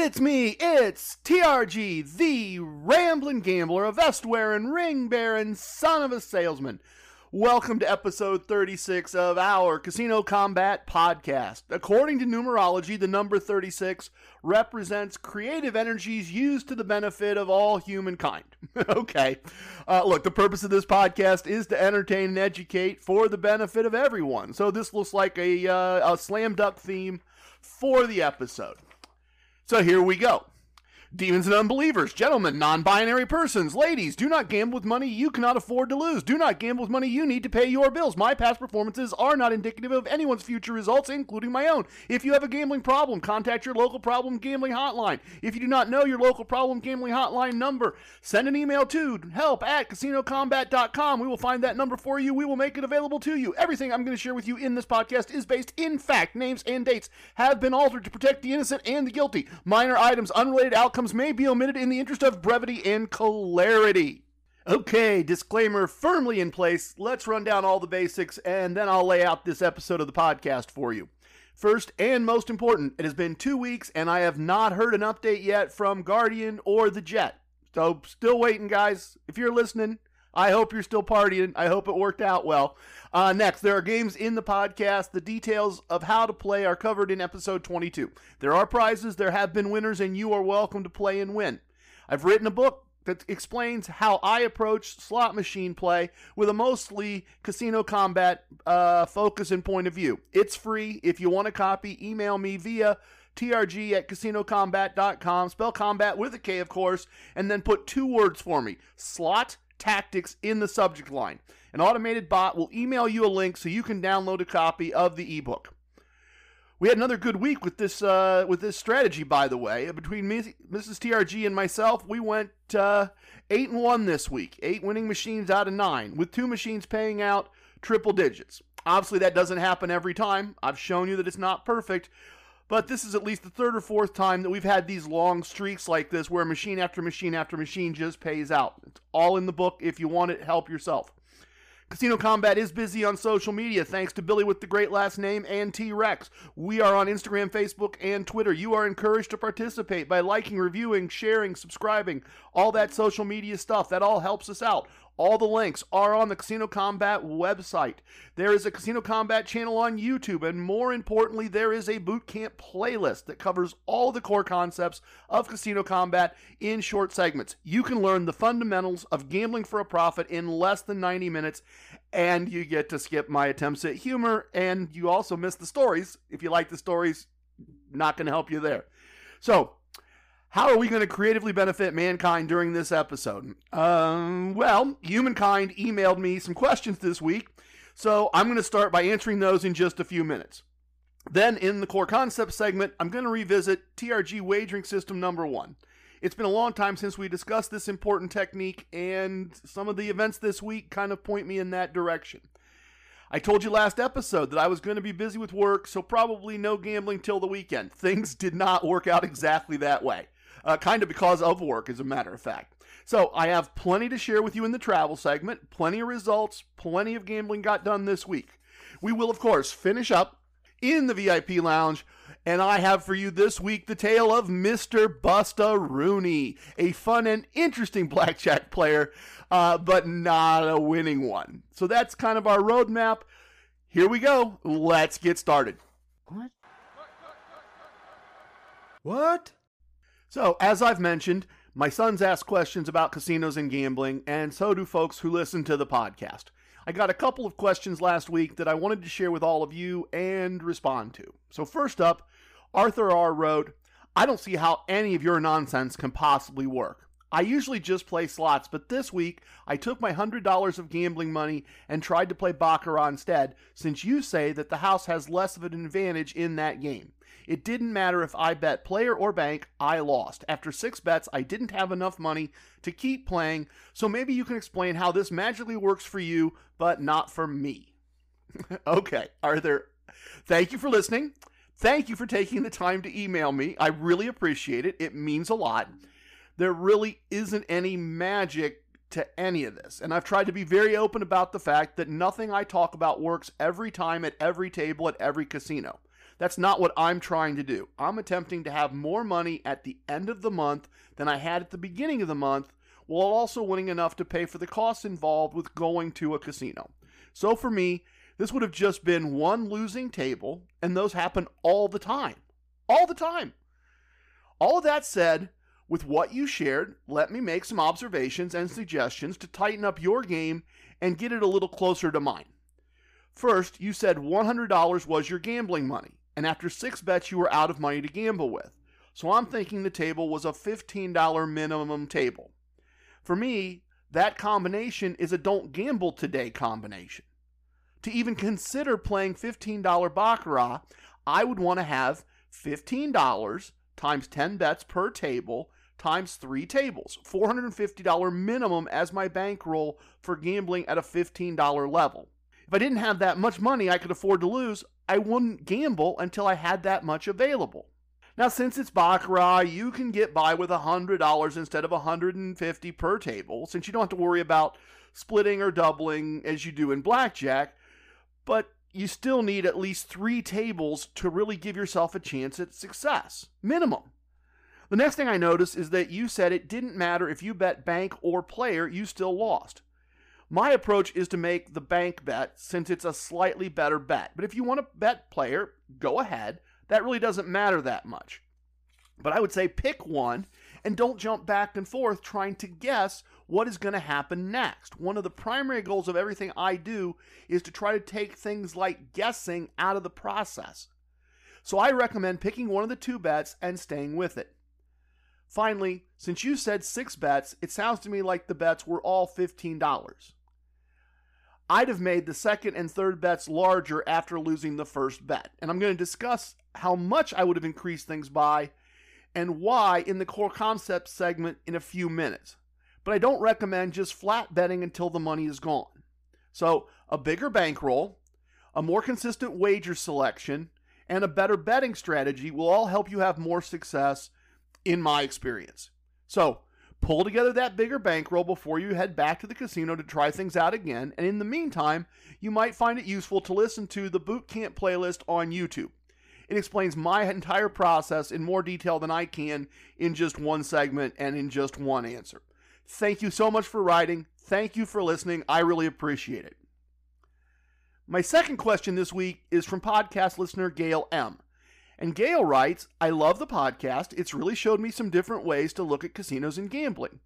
It's me. It's TRG, the Ramblin' Gambler, a vest wearing, ring bearing son of a salesman. Welcome to episode 36 of our Casino Combat podcast. According to numerology, the number 36 represents creative energies used to the benefit of all humankind. okay. Uh, look, the purpose of this podcast is to entertain and educate for the benefit of everyone. So this looks like a, uh, a slam duck theme for the episode. So here we go. Demons and unbelievers, gentlemen, non binary persons, ladies, do not gamble with money you cannot afford to lose. Do not gamble with money you need to pay your bills. My past performances are not indicative of anyone's future results, including my own. If you have a gambling problem, contact your local problem gambling hotline. If you do not know your local problem gambling hotline number, send an email to help at casinokombat.com. We will find that number for you. We will make it available to you. Everything I'm going to share with you in this podcast is based in fact. Names and dates have been altered to protect the innocent and the guilty. Minor items, unrelated outcomes may be omitted in the interest of brevity and clarity. Okay, disclaimer firmly in place. Let's run down all the basics and then I'll lay out this episode of the podcast for you. First and most important, it has been two weeks and I have not heard an update yet from Guardian or the Jet. So, still waiting, guys. If you're listening, I hope you're still partying. I hope it worked out well. Uh, next, there are games in the podcast. The details of how to play are covered in episode 22. There are prizes, there have been winners, and you are welcome to play and win. I've written a book that explains how I approach slot machine play with a mostly casino combat uh, focus and point of view. It's free. If you want a copy, email me via trg at casinokombat.com. Spell combat with a K, of course, and then put two words for me slot tactics in the subject line. An automated bot will email you a link so you can download a copy of the ebook. We had another good week with this uh, with this strategy, by the way. Between me, Mrs. TRG and myself, we went uh, eight and one this week. Eight winning machines out of nine, with two machines paying out triple digits. Obviously, that doesn't happen every time. I've shown you that it's not perfect, but this is at least the third or fourth time that we've had these long streaks like this where machine after machine after machine just pays out. It's all in the book. If you want it, help yourself. Casino Combat is busy on social media thanks to Billy with the great last name and T Rex. We are on Instagram, Facebook, and Twitter. You are encouraged to participate by liking, reviewing, sharing, subscribing, all that social media stuff. That all helps us out. All the links are on the Casino Combat website. There is a Casino Combat channel on YouTube, and more importantly, there is a boot camp playlist that covers all the core concepts of Casino Combat in short segments. You can learn the fundamentals of gambling for a profit in less than 90 minutes, and you get to skip my attempts at humor, and you also miss the stories. If you like the stories, not going to help you there. So, how are we going to creatively benefit mankind during this episode? Um, well, humankind emailed me some questions this week, so I'm going to start by answering those in just a few minutes. Then, in the core concept segment, I'm going to revisit TRG wagering system number one. It's been a long time since we discussed this important technique, and some of the events this week kind of point me in that direction. I told you last episode that I was going to be busy with work, so probably no gambling till the weekend. Things did not work out exactly that way uh, kind of because of work, as a matter of fact. So I have plenty to share with you in the travel segment, plenty of results, plenty of gambling got done this week. We will, of course, finish up in the VIP lounge. And I have for you this week the tale of Mr. Busta Rooney, a fun and interesting blackjack player, uh, but not a winning one. So that's kind of our roadmap. Here we go. Let's get started. What? What? So, as I've mentioned, my sons ask questions about casinos and gambling, and so do folks who listen to the podcast. I got a couple of questions last week that I wanted to share with all of you and respond to. So, first up, Arthur R. wrote, I don't see how any of your nonsense can possibly work. I usually just play slots, but this week I took my $100 of gambling money and tried to play Baccarat instead, since you say that the house has less of an advantage in that game. It didn't matter if I bet player or bank, I lost. After six bets, I didn't have enough money to keep playing, so maybe you can explain how this magically works for you, but not for me. okay, Arthur, thank you for listening. Thank you for taking the time to email me. I really appreciate it. It means a lot. There really isn't any magic to any of this. And I've tried to be very open about the fact that nothing I talk about works every time at every table at every casino. That's not what I'm trying to do. I'm attempting to have more money at the end of the month than I had at the beginning of the month, while also winning enough to pay for the costs involved with going to a casino. So for me, this would have just been one losing table, and those happen all the time. All the time. All of that said, with what you shared, let me make some observations and suggestions to tighten up your game and get it a little closer to mine. First, you said $100 was your gambling money, and after six bets, you were out of money to gamble with. So I'm thinking the table was a $15 minimum table. For me, that combination is a don't gamble today combination. To even consider playing $15 Baccarat, I would want to have $15 times 10 bets per table times three tables, $450 minimum as my bankroll for gambling at a $15 level. If I didn't have that much money I could afford to lose, I wouldn't gamble until I had that much available. Now, since it's Baccarat, you can get by with $100 instead of $150 per table, since you don't have to worry about splitting or doubling as you do in Blackjack, but you still need at least three tables to really give yourself a chance at success. Minimum. The next thing I noticed is that you said it didn't matter if you bet bank or player, you still lost. My approach is to make the bank bet since it's a slightly better bet. But if you want to bet player, go ahead. That really doesn't matter that much. But I would say pick one and don't jump back and forth trying to guess what is going to happen next. One of the primary goals of everything I do is to try to take things like guessing out of the process. So I recommend picking one of the two bets and staying with it. Finally, since you said six bets, it sounds to me like the bets were all $15. I'd have made the second and third bets larger after losing the first bet. And I'm going to discuss how much I would have increased things by and why in the core concept segment in a few minutes. But I don't recommend just flat betting until the money is gone. So, a bigger bankroll, a more consistent wager selection, and a better betting strategy will all help you have more success in my experience. So, pull together that bigger bankroll before you head back to the casino to try things out again. And in the meantime, you might find it useful to listen to the Boot Camp playlist on YouTube. It explains my entire process in more detail than I can in just one segment and in just one answer. Thank you so much for writing. Thank you for listening. I really appreciate it. My second question this week is from podcast listener Gail M. And Gail writes, I love the podcast. It's really showed me some different ways to look at casinos and gambling.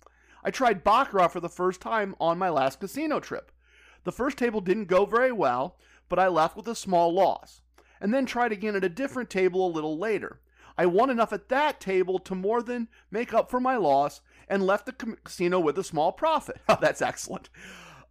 I tried Baccarat for the first time on my last casino trip. The first table didn't go very well, but I left with a small loss, and then tried again at a different table a little later. I won enough at that table to more than make up for my loss and left the casino with a small profit. That's excellent.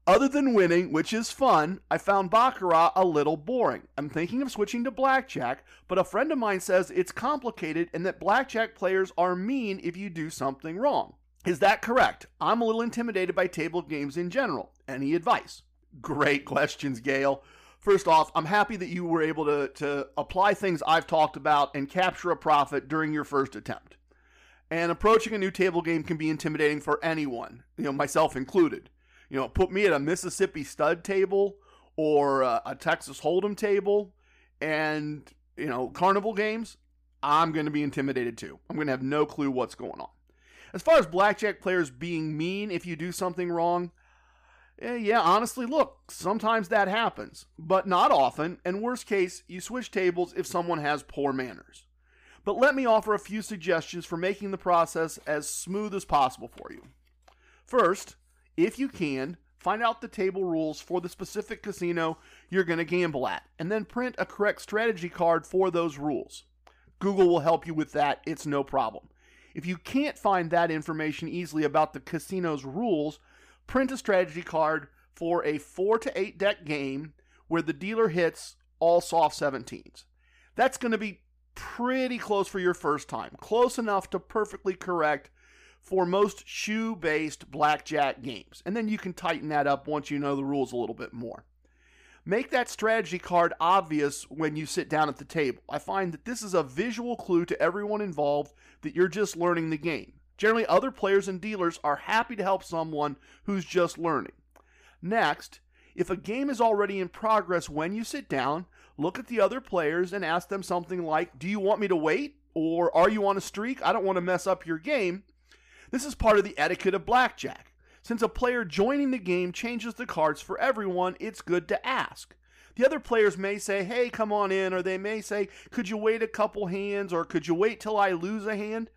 Other than winning, which is fun, I found Baccarat a little boring. I'm thinking of switching to Blackjack, but a friend of mine says it's complicated and that Blackjack players are mean if you do something wrong. Is that correct? I'm a little intimidated by table games in general. Any advice? Great questions, Gail. First off, I'm happy that you were able to, to apply things I've talked about and capture a profit during your first attempt. And approaching a new table game can be intimidating for anyone, you know, myself included. You know, put me at a Mississippi stud table or a, a Texas Hold'em table and, you know, carnival games, I'm going to be intimidated too. I'm going to have no clue what's going on. As far as blackjack players being mean if you do something wrong, eh, yeah, honestly, look, sometimes that happens, but not often, and worst case, you switch tables if someone has poor manners. But let me offer a few suggestions for making the process as smooth as possible for you. First, if you can, find out the table rules for the specific casino you're going to gamble at, and then print a correct strategy card for those rules. Google will help you with that, it's no problem. If you can't find that information easily about the casino's rules, print a strategy card for a 4 to 8 deck game where the dealer hits all soft 17s. That's going to be pretty close for your first time, close enough to perfectly correct for most shoe based blackjack games. And then you can tighten that up once you know the rules a little bit more. Make that strategy card obvious when you sit down at the table. I find that this is a visual clue to everyone involved that you're just learning the game. Generally, other players and dealers are happy to help someone who's just learning. Next, if a game is already in progress when you sit down, look at the other players and ask them something like, Do you want me to wait? Or are you on a streak? I don't want to mess up your game. This is part of the etiquette of blackjack. Since a player joining the game changes the cards for everyone, it's good to ask. The other players may say, hey, come on in, or they may say, could you wait a couple hands, or could you wait till I lose a hand?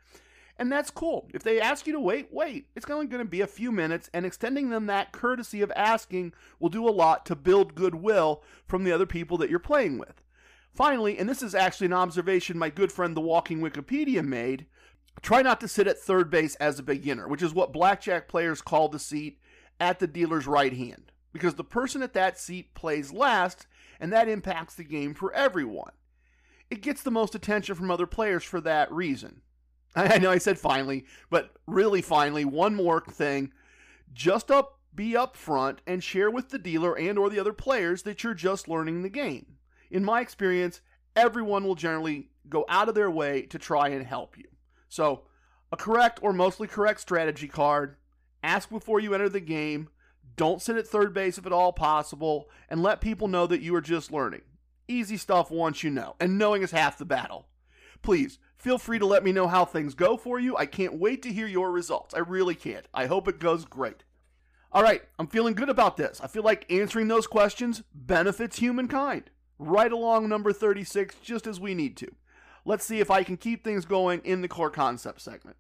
And that's cool. If they ask you to wait, wait. It's only going to be a few minutes, and extending them that courtesy of asking will do a lot to build goodwill from the other people that you're playing with. Finally, and this is actually an observation my good friend the Walking Wikipedia made, try not to sit at third base as a beginner, which is what blackjack players call the seat at the dealer's right hand, because the person at that seat plays last, and that impacts the game for everyone. It gets the most attention from other players for that reason. I know I said finally, but really finally, one more thing. Just up be upfront and share with the dealer and or the other players that you're just learning the game. In my experience, everyone will generally go out of their way to try and help you. So, a correct or mostly correct strategy card, ask before you enter the game, don't sit at third base if at all possible, and let people know that you are just learning. Easy stuff once you know, and knowing is half the battle. Please, feel free to let me know how things go for you. I can't wait to hear your results. I really can't. I hope it goes great. All right, I'm feeling good about this. I feel like answering those questions benefits humankind. Right along number 36, just as we need to. Let's see if I can keep things going in the core concept segment.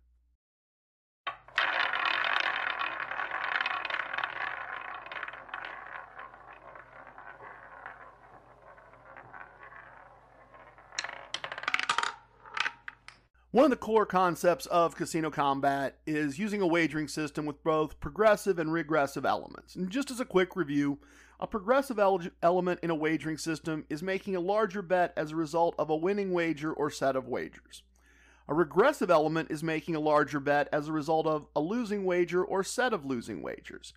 One of the core concepts of casino combat is using a wagering system with both progressive and regressive elements. And just as a quick review, a progressive element in a wagering system is making a larger bet as a result of a winning wager or set of wagers. A regressive element is making a larger bet as a result of a losing wager or set of losing wagers.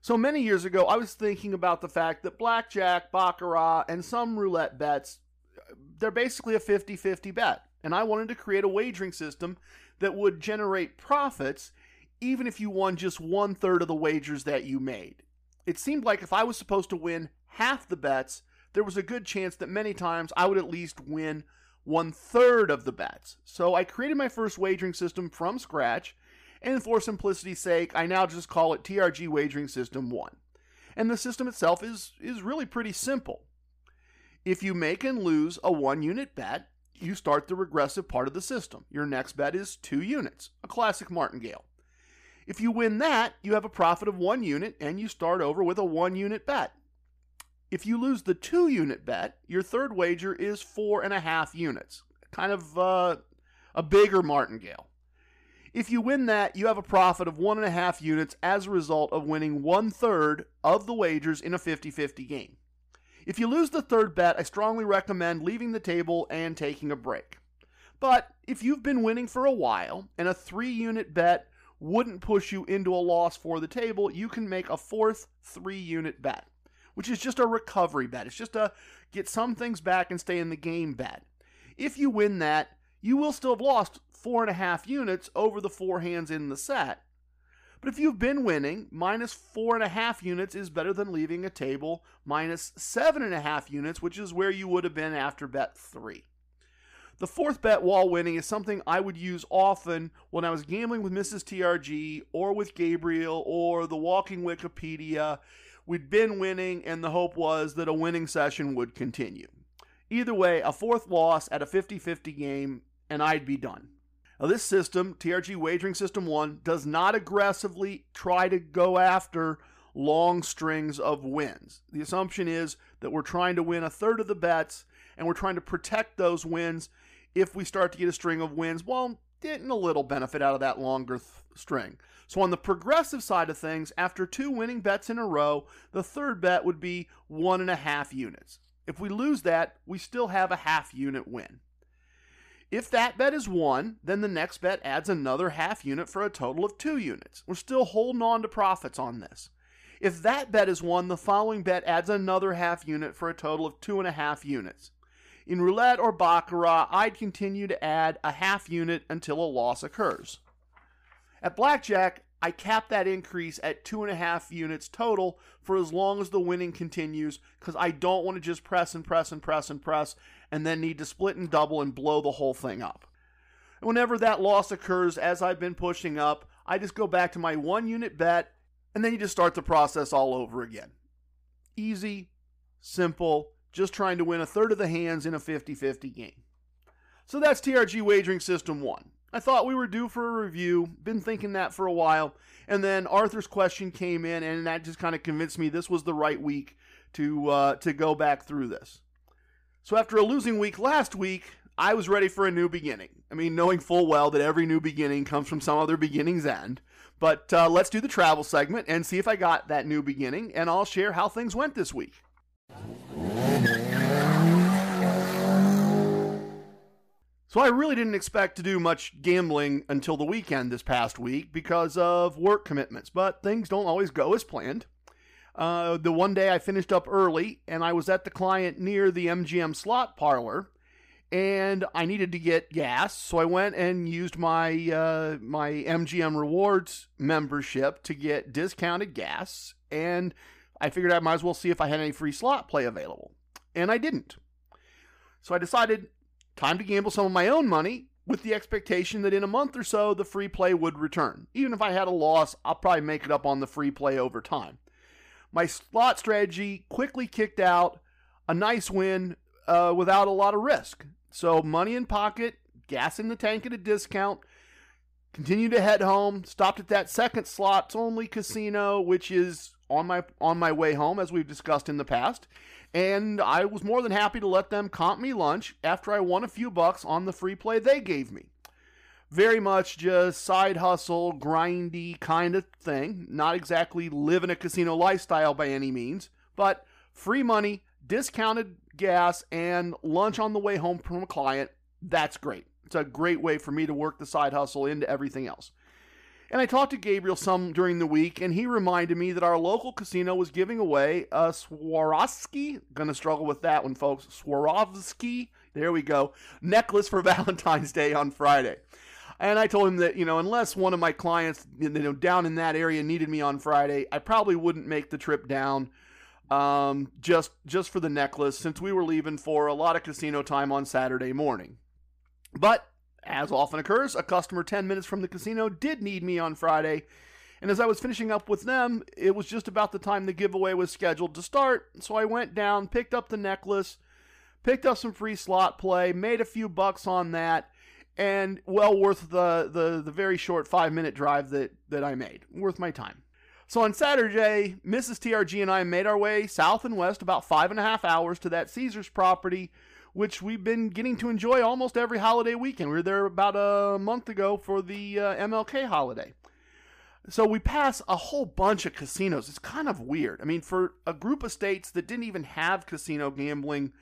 So many years ago, I was thinking about the fact that blackjack, baccarat, and some roulette bets, they're basically a 50 50 bet and I wanted to create a wagering system that would generate profits even if you won just one third of the wagers that you made. It seemed like if I was supposed to win half the bets, there was a good chance that many times I would at least win one third of the bets. So I created my first wagering system from scratch, and for simplicity's sake, I now just call it TRG Wagering System 1. And the system itself is, is really pretty simple. If you make and lose a one unit bet, you start the regressive part of the system. Your next bet is two units, a classic martingale. If you win that, you have a profit of one unit and you start over with a one unit bet. If you lose the two unit bet, your third wager is four and a half units, kind of uh, a bigger martingale. If you win that, you have a profit of one and a half units as a result of winning one third of the wagers in a 50 50 game. If you lose the third bet, I strongly recommend leaving the table and taking a break. But if you've been winning for a while and a three unit bet wouldn't push you into a loss for the table, you can make a fourth three unit bet, which is just a recovery bet. It's just a get some things back and stay in the game bet. If you win that, you will still have lost four and a half units over the four hands in the set, but if you've been winning, minus four and a half units is better than leaving a table minus seven and a half units, which is where you would have been after bet three. The fourth bet while winning is something I would use often when I was gambling with Mrs. TRG or with Gabriel or the Walking Wikipedia. We'd been winning, and the hope was that a winning session would continue. Either way, a fourth loss at a 50 50 game, and I'd be done. Now, this system, TRG Wagering System 1, does not aggressively try to go after long strings of wins. The assumption is that we're trying to win a third of the bets and we're trying to protect those wins if we start to get a string of wins. Well, getting a little benefit out of that longer th- string. So, on the progressive side of things, after two winning bets in a row, the third bet would be one and a half units. If we lose that, we still have a half unit win. If that bet is won, then the next bet adds another half unit for a total of two units. We're still holding on to profits on this. If that bet is won, the following bet adds another half unit for a total of two and a half units. In roulette or baccarat, I'd continue to add a half unit until a loss occurs. At blackjack, I cap that increase at two and a half units total for as long as the winning continues because I don't want to just press and press and press and press and then need to split and double and blow the whole thing up. whenever that loss occurs, as I've been pushing up, I just go back to my one unit bet and then you just start the process all over again. Easy, simple, just trying to win a third of the hands in a 50 50 game. So that's TRG Wagering System 1. I thought we were due for a review, been thinking that for a while, and then Arthur's question came in, and that just kind of convinced me this was the right week to uh, to go back through this. So after a losing week last week, I was ready for a new beginning. I mean, knowing full well that every new beginning comes from some other beginning's end. But uh, let's do the travel segment and see if I got that new beginning, and I'll share how things went this week. So I really didn't expect to do much gambling until the weekend this past week because of work commitments, but things don't always go as planned. Uh, the one day I finished up early and I was at the client near the MGM slot parlor and I needed to get gas, so I went and used my uh, my MGM Rewards membership to get discounted gas, and I figured I might as well see if I had any free slot play available, and I didn't. So I decided time to gamble some of my own money with the expectation that in a month or so the free play would return. Even if I had a loss, I'll probably make it up on the free play over time. My slot strategy quickly kicked out a nice win uh, without a lot of risk. So money in pocket, gas in the tank at a discount. Continued to head home. Stopped at that second slots only casino, which is on my on my way home, as we've discussed in the past. And I was more than happy to let them comp me lunch after I won a few bucks on the free play they gave me. Very much just side hustle, grindy kind of thing. Not exactly living a casino lifestyle by any means, but free money, discounted gas, and lunch on the way home from a client, that's great. It's a great way for me to work the side hustle into everything else. And I talked to Gabriel some during the week, and he reminded me that our local casino was giving away a Swarovski, gonna struggle with that one, folks, Swarovski, there we go, necklace for Valentine's Day on Friday. And I told him that, you know, unless one of my clients, you know, down in that area needed me on Friday, I probably wouldn't make the trip down um, just just for the necklace since we were leaving for a lot of casino time on Saturday morning. But as often occurs, a customer 10 minutes from the casino did need me on Friday, and as I was finishing up with them, it was just about the time the giveaway was scheduled to start, so I went down, picked up the necklace, picked up some free slot play, made a few bucks on that, and well worth the the, the very short five minute drive that, that I made. Worth my time. So on Saturday, Mrs. TRG and I made our way south and west about five and a half hours to that Caesars property, which we've been getting to enjoy almost every holiday weekend. We were there about a month ago for the uh, MLK holiday. So we pass a whole bunch of casinos. It's kind of weird. I mean, for a group of states that didn't even have casino gambling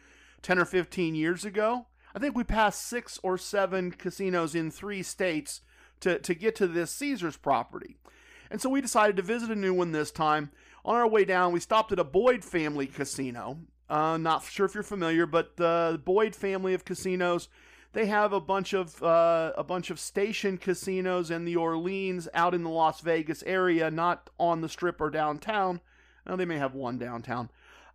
10 or 15 years ago, I think we passed six or seven casinos in three states to, to get to this Caesars property. And so we decided to visit a new one this time. On our way down, we stopped at a Boyd family casino. Uh, not sure if you're familiar, but the Boyd family of casinos, they have a bunch of uh, a bunch of station casinos in the Orleans, out in the Las Vegas area, not on the Strip or downtown. Now they may have one downtown.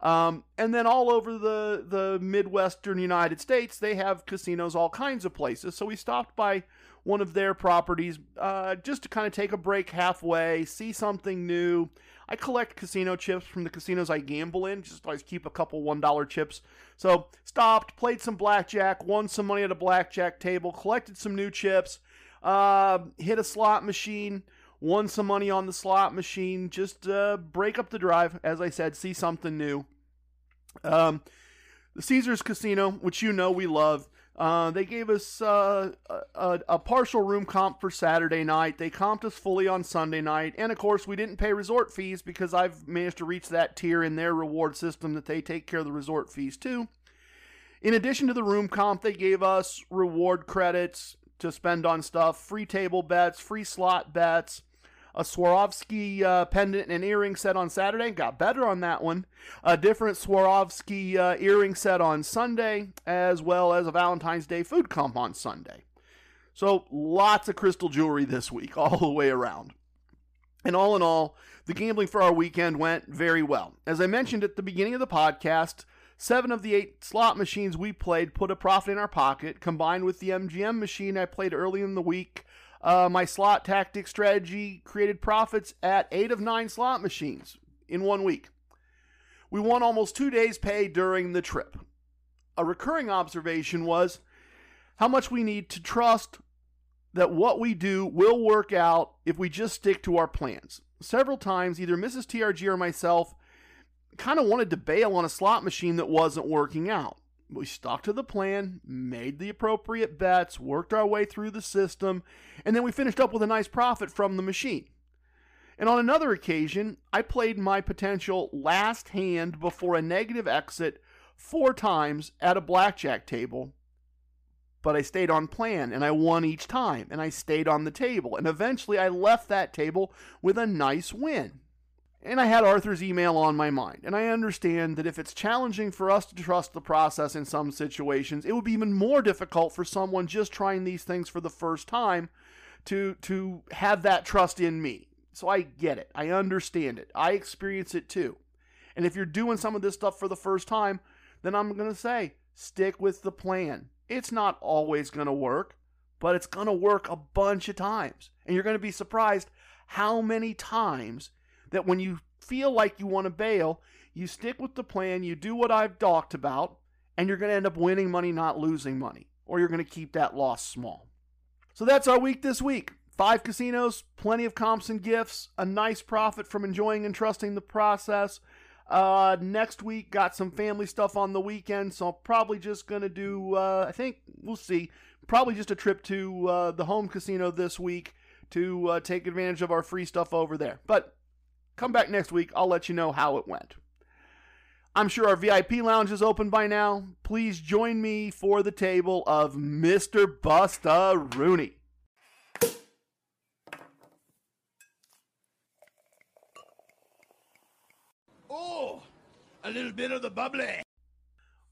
Um, and then all over the the Midwestern United States, they have casinos all kinds of places. So we stopped by one of their properties uh, just to kind of take a break halfway, see something new. I collect casino chips from the casinos I gamble in, just always keep a couple $1 chips. So, stopped, played some blackjack, won some money at a blackjack table, collected some new chips, uh, hit a slot machine, won some money on the slot machine, just uh, break up the drive, as I said, see something new. Um, the Caesars Casino, which you know we love, uh, they gave us uh, a, a, partial room comp for Saturday night. They comped us fully on Sunday night. And of course, we didn't pay resort fees because I've managed to reach that tier in their reward system that they take care of the resort fees too. In addition to the room comp, they gave us reward credits to spend on stuff, free table bets, free slot bets, a Swarovski uh, pendant and earring set on Saturday. Got better on that one. A different Swarovski uh, earring set on Sunday, as well as a Valentine's Day food comp on Sunday. So lots of crystal jewelry this week, all the way around. And all in all, the gambling for our weekend went very well. As I mentioned at the beginning of the podcast, seven of the eight slot machines we played put a profit in our pocket. Combined with the MGM machine I played early in the week, uh, my slot tactic strategy created profits at eight of nine slot machines in one week. We won almost two days' pay during the trip. A recurring observation was how much we need to trust that what we do will work out if we just stick to our plans. Several times, either Mrs. TRG or myself kind of wanted to bail on a slot machine that wasn't working out. We stuck to the plan, made the appropriate bets, worked our way through the system, and then we finished up with a nice profit from the machine. And on another occasion, I played my potential last hand before a negative exit four times at a blackjack table. But I stayed on plan and I won each time and I stayed on the table. And eventually I left that table with a nice win. And I had Arthur's email on my mind. And I understand that if it's challenging for us to trust the process in some situations, it would be even more difficult for someone just trying these things for the first time to, to have that trust in me. So I get it. I understand it. I experience it too. And if you're doing some of this stuff for the first time, then I'm going to say stick with the plan. It's not always going to work, but it's going to work a bunch of times. And you're going to be surprised how many times that when you feel like you want to bail, you stick with the plan, you do what I've talked about, and you're going to end up winning money, not losing money, or you're going to keep that loss small. So that's our week this week. Five casinos, plenty of comps and gifts, a nice profit from enjoying and trusting the process. Uh, next week, got some family stuff on the weekend, so I'm probably just going to do, uh, I think, we'll see, probably just a trip to uh, the home casino this week to uh, take advantage of our free stuff over there. But come back next week, I'll let you know how it went. I'm sure our VIP lounge is open by now. Please join me for the table of Mr. Busta Rooney. Oh, a little bit of the bubbly.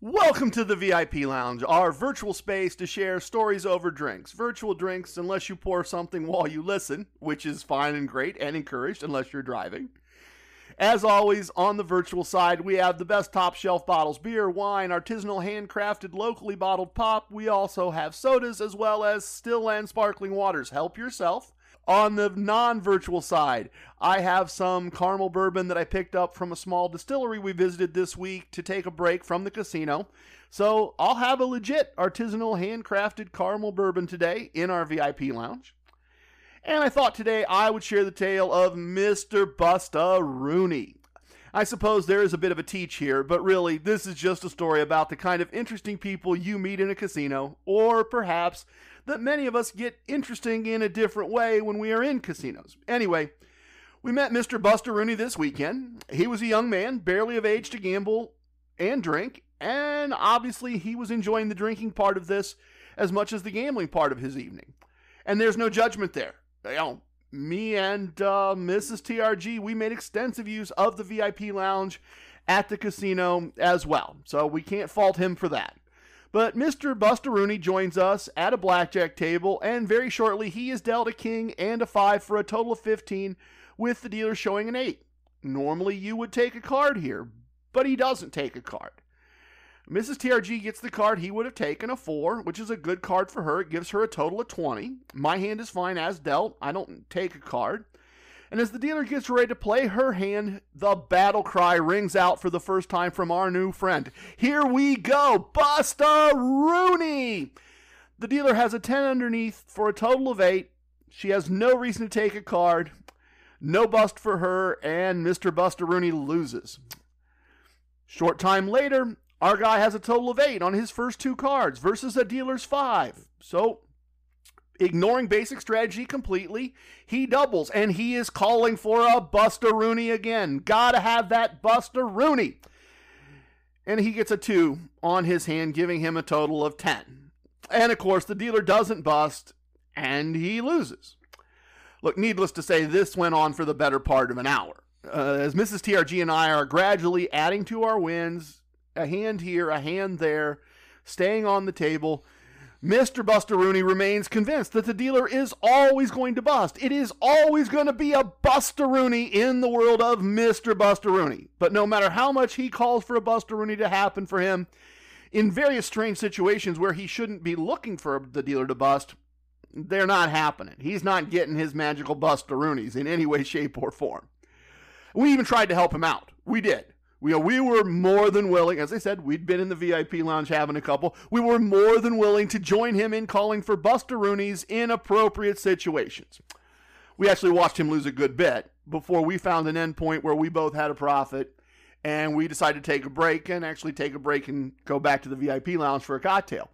Welcome to the VIP Lounge, our virtual space to share stories over drinks. Virtual drinks, unless you pour something while you listen, which is fine and great and encouraged unless you're driving. As always, on the virtual side, we have the best top shelf bottles beer, wine, artisanal, handcrafted, locally bottled pop. We also have sodas as well as still and sparkling waters. Help yourself. On the non virtual side, I have some caramel bourbon that I picked up from a small distillery we visited this week to take a break from the casino. So I'll have a legit artisanal handcrafted caramel bourbon today in our VIP lounge. And I thought today I would share the tale of Mr. Busta Rooney. I suppose there is a bit of a teach here, but really, this is just a story about the kind of interesting people you meet in a casino, or perhaps that many of us get interesting in a different way when we are in casinos. Anyway, we met Mr. Buster Rooney this weekend. He was a young man, barely of age to gamble and drink, and obviously he was enjoying the drinking part of this as much as the gambling part of his evening. And there's no judgment there. You know, me and uh, Mrs. TRG, we made extensive use of the VIP lounge at the casino as well. So we can't fault him for that. But Mr. Busta Rooney joins us at a blackjack table, and very shortly he is dealt a king and a five for a total of 15, with the dealer showing an eight. Normally you would take a card here, but he doesn't take a card. Mrs. TRG gets the card he would have taken, a 4, which is a good card for her. It gives her a total of 20. My hand is fine as dealt. I don't take a card. And as the dealer gets ready to play her hand, the battle cry rings out for the first time from our new friend. Here we go, Busta Rooney! The dealer has a 10 underneath for a total of 8. She has no reason to take a card. No bust for her, and Mr. Busta Rooney loses. Short time later, our guy has a total of eight on his first two cards versus a dealer's five. So, ignoring basic strategy completely, he doubles and he is calling for a Buster Rooney again. Gotta have that Buster Rooney. And he gets a two on his hand, giving him a total of 10. And of course, the dealer doesn't bust and he loses. Look, needless to say, this went on for the better part of an hour. Uh, as Mrs. TRG and I are gradually adding to our wins, a hand here, a hand there, staying on the table. Mr. Buster-Rooney remains convinced that the dealer is always going to bust. It is always going to be a Buster-Rooney in the world of Mr. Buster-Rooney. But no matter how much he calls for a Buster-Rooney to happen for him, in various strange situations where he shouldn't be looking for the dealer to bust, they're not happening. He's not getting his magical Buster-Roonies in any way, shape, or form. We even tried to help him out. We did. We, uh, we were more than willing, as I said, we'd been in the VIP lounge having a couple. We were more than willing to join him in calling for Buster Rooney's in appropriate situations. We actually watched him lose a good bit before we found an endpoint where we both had a profit and we decided to take a break and actually take a break and go back to the VIP lounge for a cocktail.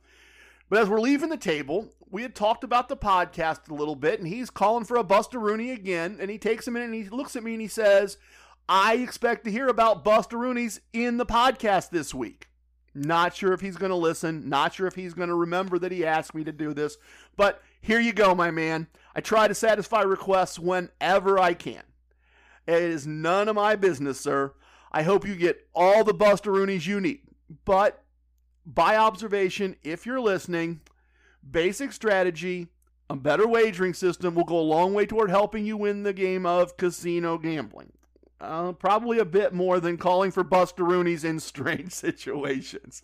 But as we're leaving the table, we had talked about the podcast a little bit, and he's calling for a Buster Rooney again. And he takes a minute and he looks at me and he says, I expect to hear about Buster Rooney's in the podcast this week. Not sure if he's going to listen. Not sure if he's going to remember that he asked me to do this. But here you go, my man. I try to satisfy requests whenever I can. It is none of my business, sir. I hope you get all the Buster Rooney's you need. But by observation, if you're listening, basic strategy, a better wagering system will go a long way toward helping you win the game of casino gambling. Uh, probably a bit more than calling for Buster Rooney's in strange situations.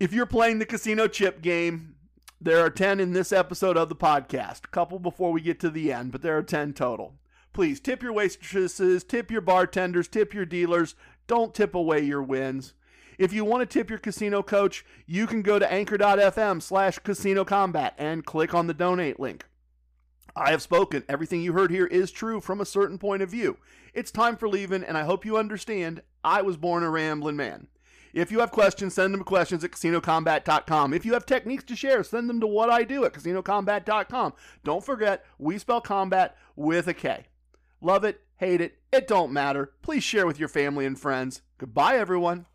If you're playing the casino chip game, there are 10 in this episode of the podcast. A couple before we get to the end, but there are 10 total. Please tip your waitresses, tip your bartenders, tip your dealers. Don't tip away your wins. If you want to tip your casino coach, you can go to anchor.fm slash casino combat and click on the donate link. I have spoken. Everything you heard here is true from a certain point of view. It's time for leaving, and I hope you understand I was born a rambling man. If you have questions, send them questions at casinokombat.com. If you have techniques to share, send them to what I do at casinokombat.com. Don't forget, we spell combat with a K. Love it, hate it, it don't matter. Please share with your family and friends. Goodbye, everyone.